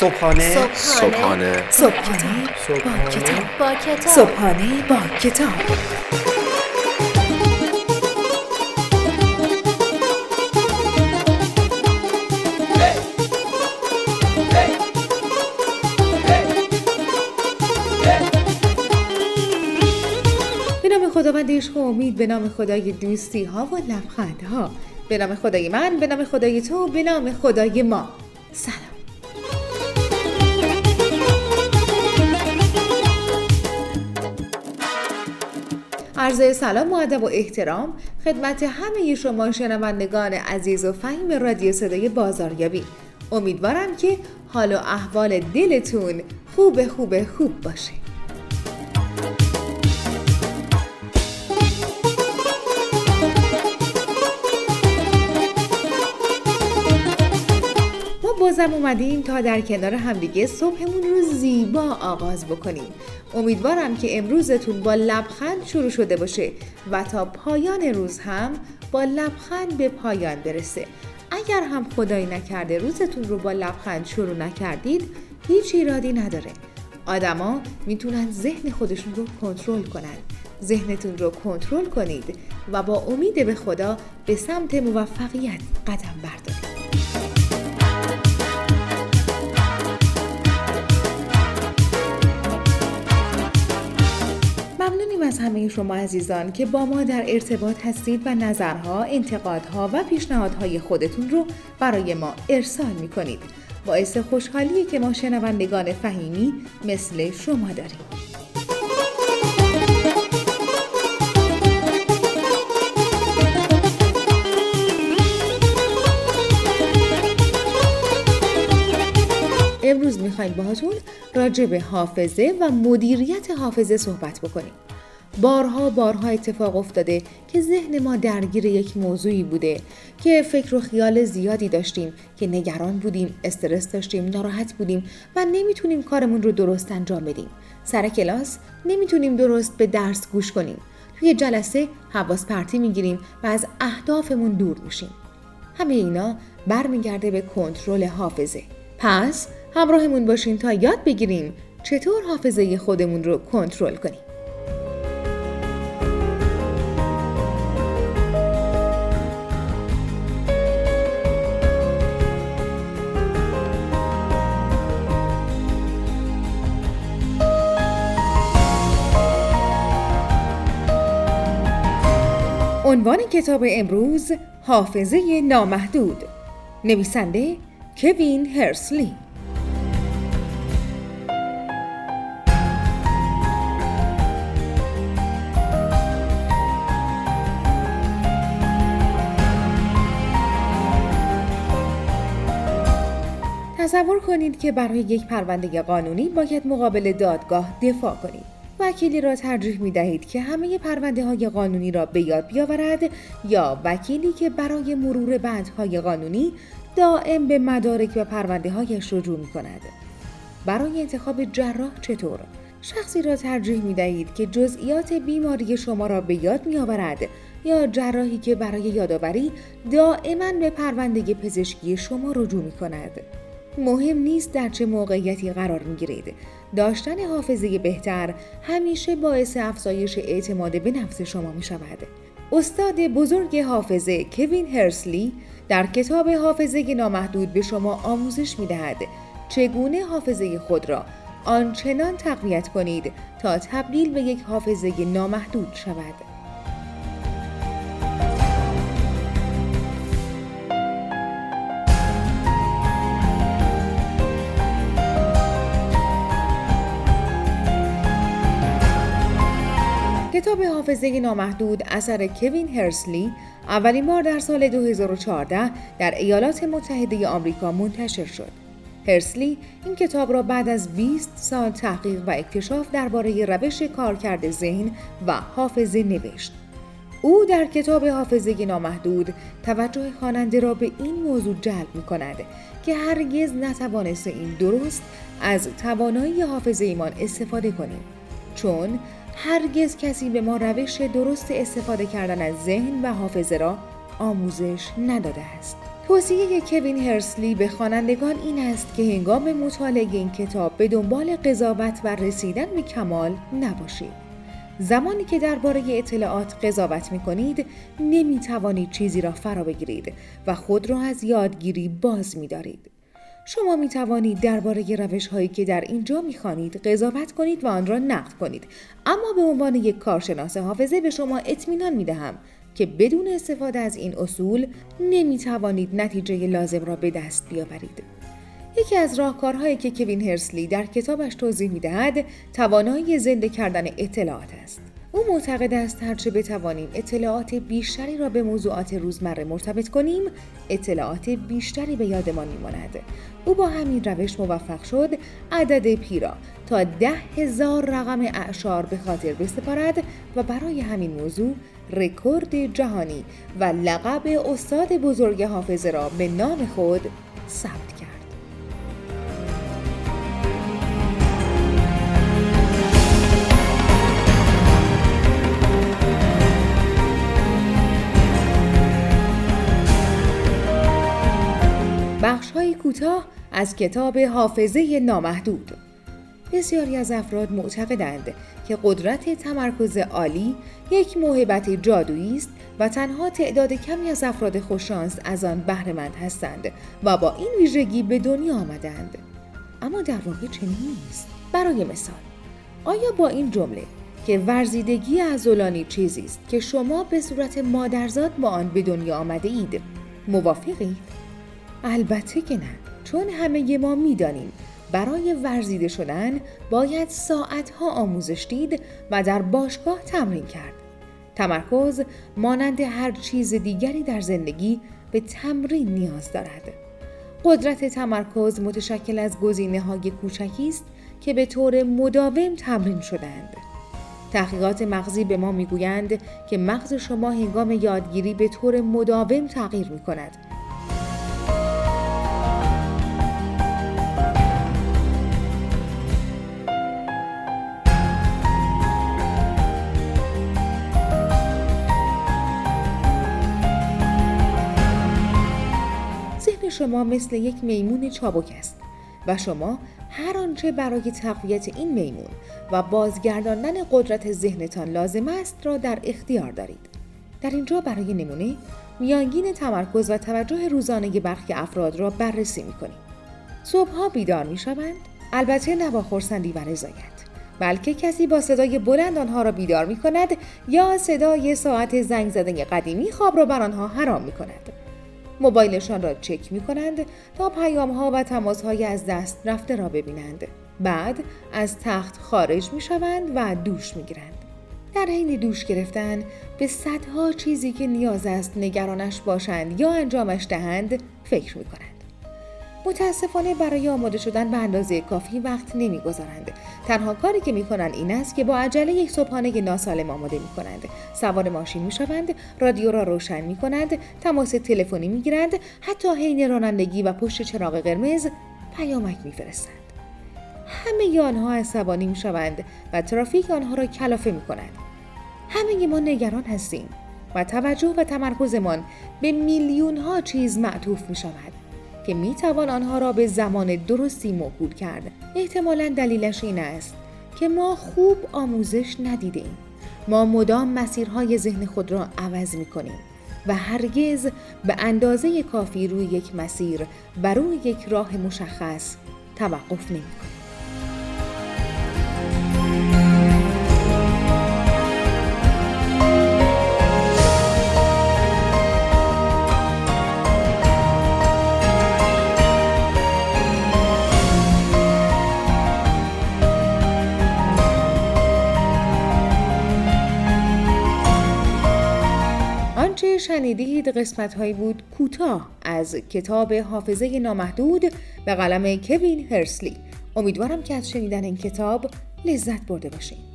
صبحانه. صبحانه. صبحانه با کتاب. با کتاب صبحانه با کتاب. به نام خداوند عشق و امید. به نام خدای دوستی ها و لبخند ها به نام خدای من به نام خدای تو به نام خدای ما. سلام. عرض سلام و و احترام خدمت همه شما شنوندگان عزیز و فهیم رادیو صدای بازاریابی. امیدوارم که حال و احوال دلتون خوب خوب خوب باشه. بازم اومدیم تا در کنار همدیگه صبحمون رو زیبا آغاز بکنیم. امیدوارم که امروزتون با لبخند شروع شده باشه و تا پایان روز هم با لبخند به پایان برسه. اگر هم خدایی نکرده روزتون رو با لبخند شروع نکردید هیچ ایرادی نداره. آدما می‌تونن ذهن خودشون رو کنترل کنن. ذهنتون رو کنترل کنید و با امید به خدا به سمت موفقیت قدم بردارید. از همه شما عزیزان که با ما در ارتباط هستید و نظرها، انتقادها و پیشنهادهای خودتون رو برای ما ارسال می کنید. باعث خوشحالیه که ما شنوندگان فهیمی مثل شما داریم. امروز می‌خوایم باهاتون راجع به حافظه و مدیریت حافظه صحبت بکنیم. بارها بارها اتفاق افتاده که ذهن ما درگیر یک موضوعی بوده که فکر و خیال زیادی داشتیم که نگران بودیم، استرس داشتیم، ناراحت بودیم و نمی‌تونیم کارمون رو درست انجام بدیم. سر کلاس نمی‌تونیم درست به درس گوش کنیم. توی جلسه حواس پرتی می‌گیریم و از اهدافمون دور میشیم. همه اینا برمیگرده به کنترل حافظه. پس همراهمون باشین تا یاد بگیریم چطور حافظه خودمون رو کنترل کنیم. عنوان کتاب امروز حافظه نامحدود نویسنده کوین هرسلی تصور کنید که برای یک پرونده قانونی باید مقابل دادگاه دفاع کنید. وکیلی را ترجیح می دهید که همه پرونده های قانونی را به یاد بیاورد یا وکیلی که برای مرور بندهای قانونی دائم به مدارک و پرونده هایش رجوع می کند. برای انتخاب جراح چطور؟ شخصی را ترجیح می دهید که جزئیات بیماری شما را به یاد می آورد یا جراحی که برای یادآوری دائما به پرونده پزشکی شما رجوع می کند. مهم نیست در چه موقعیتی قرار می گیرید. داشتن حافظه بهتر همیشه باعث افزایش اعتماد به نفس شما می شود. استاد بزرگ حافظه کوین هرسلی در کتاب حافظه نامحدود به شما آموزش می دهد چگونه حافظه خود را آنچنان تقویت کنید تا تبدیل به یک حافظه نامحدود شود. کتاب حافظه نامحدود اثر کوین هرسلی اولین بار در سال 2014 در ایالات متحده آمریکا منتشر شد. هرسلی این کتاب را بعد از 20 سال تحقیق و اکتشاف درباره روش کارکرد ذهن و حافظه نوشت. او در کتاب حافظه نامحدود توجه خواننده را به این موضوع جلب می کند که هرگز نتوانسته این درست از توانایی حافظه ایمان استفاده کنیم چون هرگز کسی به ما روش درست استفاده کردن از ذهن و حافظه را آموزش نداده است. توصیه کوین هرسلی به خوانندگان این است که هنگام مطالعه این کتاب به دنبال قضاوت و رسیدن به کمال نباشید. زمانی که درباره اطلاعات قضاوت می کنید نمی توانید چیزی را فرا بگیرید و خود را از یادگیری باز می دارید. شما می توانید درباره روش هایی که در اینجا می خوانید قضاوت کنید و آن را نقد کنید اما به عنوان یک کارشناس حافظه به شما اطمینان می دهم که بدون استفاده از این اصول نمی توانید نتیجه لازم را به دست بیاورید. یکی از راهکارهایی که کوین هرسلی در کتابش توضیح می دهد توانایی زنده کردن اطلاعات است. او معتقد است هرچه بتوانیم اطلاعات بیشتری را به موضوعات روزمره مرتبط کنیم اطلاعات بیشتری به یادمان میماند او با همین روش موفق شد عدد پیرا تا ده هزار رقم اعشار به خاطر بسپارد و برای همین موضوع رکورد جهانی و لقب استاد بزرگ حافظه را به نام خود ثبت کرد. های کوتاه از کتاب حافظه نامحدود. بسیاری از افراد معتقدند که قدرت تمرکز عالی یک موهبت جادویی است و تنها تعداد کمی از افراد خوششانس از آن بهرهمند هستند و با این ویژگی به دنیا آمدند. اما در واقع چنین نیست؟ برای مثال آیا با این جمله که ورزیدگی ازولانی چیزی است که شما به صورت مادرزاد با آن به دنیا آمده اید موافقید؟ البته که نه چون همه ما می‌دانیم برای ورزیده شدن باید ساعتها آموزش دید و در باشگاه تمرین کرد. تمرکز مانند هر چیز دیگری در زندگی به تمرین نیاز دارد. قدرت تمرکز متشکل از گزینه های کوچکی است که به طور مداوم تمرین شدند. تحقیقات مغزی به ما می‌گویند که مغز شما هنگام یادگیری به طور مداوم تغییر می کند شما مثل یک میمون چابک است و شما هر آنچه برای تقویت این میمون و بازگرداندن قدرت ذهنتان لازم است را در اختیار دارید. در اینجا برای نمونه میانگین تمرکز و توجه روزانه برخی افراد را بررسی می کنیم. صبحها بیدار می شوند؟ البته نه با خورسندی و رضایت بلکه کسی با صدای بلند آنها را بیدار می کند یا صدای ساعت زنگ زدن قدیمی خواب را بر آنها حرام می کند. موبایلشان را چک می کنند تا پیام ها و تماس های از دست رفته را ببینند. بعد از تخت خارج می شوند و دوش می گیرند. در حین دوش گرفتن به صدها چیزی که نیاز است نگرانش باشند یا انجامش دهند فکر می کنند. متاسفانه برای آماده شدن به اندازه کافی وقت نمی‌گذارند. تنها کاری که می‌کنند این است که با عجله یک صبحانه ناسالم آماده می‌کنند. سوار ماشین می‌شوند رادیو را روشن می‌کنند تماس تلفنی می‌گیرند حتی حین رانندگی و پشت چراغ قرمز پیامک میفرستند. همه آنها عصبانی می‌شوند و ترافیک آنها را کلافه می‌کنند همه ما نگران هستیم و توجه و تمرکزمان به میلیون ها چیز معطوف می شود. که می توان آنها را به زمان درستی موکول کرد. احتمالا دلیلش این است که ما خوب آموزش ندیدیم. ما مدام مسیرهای ذهن خود را عوض می کنیم و هرگز به اندازه کافی روی یک مسیر و روی یک راه مشخص توقف نمی کنیم. شنیدید قسمت هایی بود کوتاه از کتاب حافظه نامحدود به قلم کوین هرسلی. امیدوارم که از شنیدن این کتاب لذت برده باشید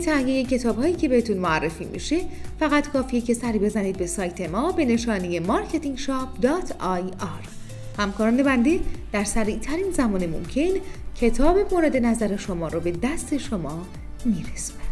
تهیه کتاب هایی که بهتون معرفی میشه فقط کافیه که سری بزنید به سایت ما به نشانی marketingshop.ir همکاران بنده در سریع ترین زمان ممکن کتاب مورد نظر شما رو به دست شما میرسونن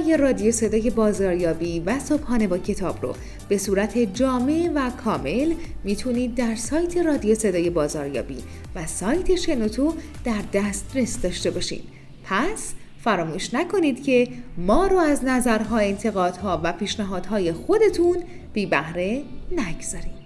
برنامه رادیو صدای بازاریابی و صبحانه با کتاب رو به صورت جامع و کامل می‌تونید در سایت رادیو صدای بازاریابی و سایت شنوتو در دسترس داشته باشید. پس فراموش نکنید که ما رو از نظرها، انتقادها و پیشنهادهای خودتون بی بهره نگذارید.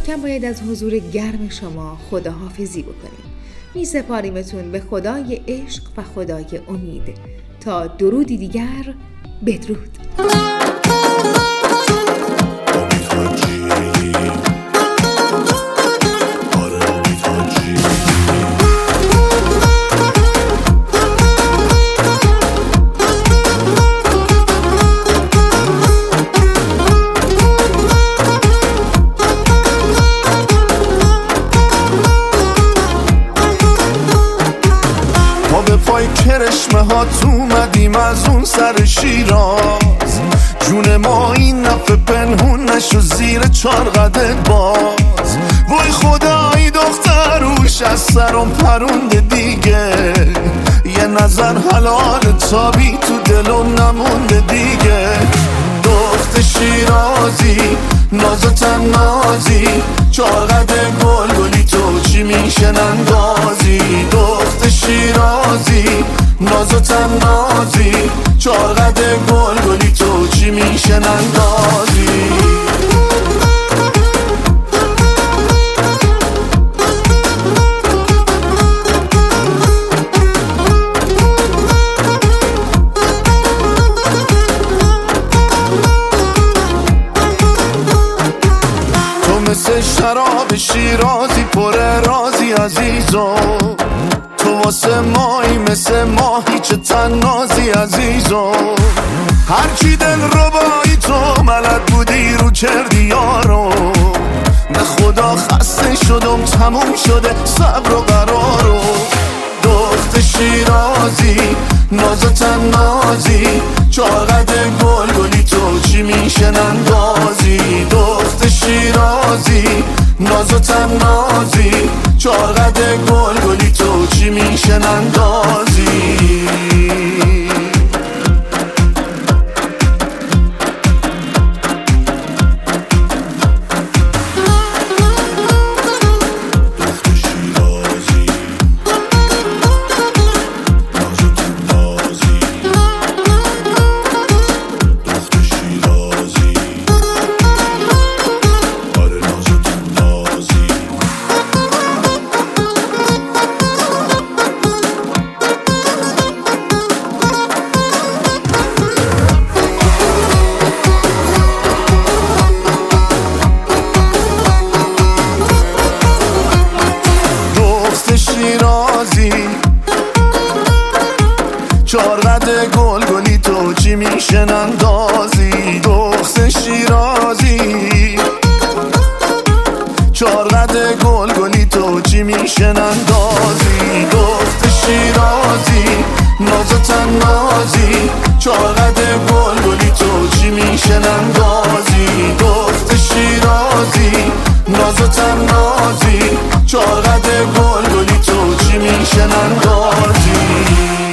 کم باید از حضور گرم شما خداحافظی بکنیم. می سپاریمتون به خدای عشق و خدای امید. تا درودی دیگر بدرود. اون سر شیراز. جون ما این نفه پنهون نشو زیر چار قدت باز. وای خدایی دختروش از سرم پرونده دیگه. یه نظر حلال تابی تو دلم نمونده دیگه. دخت شیرازی ناز و تنازی. چارقد گل گلی تو چی میشه نندازی دخت شیرازی ناز و تنازی چارقد گل گلی تو چی میشه نندازی مثل ماهی چه تنازی عزیزو. هرچی دل رو بایی تو ملد بودی رو کردی یارو. به خدا خسته شدم تموم شده صبر و قرارو. دخت شیرازی ناز و تنازی. چاقد گل گلی تو چی میشه نندازی؟ دخت شیرازی ناز و تنازی. چاقد گل گلی تو چی میشه نندازی؟ چارقد گل گلی تو چی میشه نندازی؟ دخت شیرازی ناز و تنازی. چارقد گل گلی تو چی میشه نندازی؟ دخت شیرازی ناز و تنازی. چارقد گل گلی تو چی میشه نندازی؟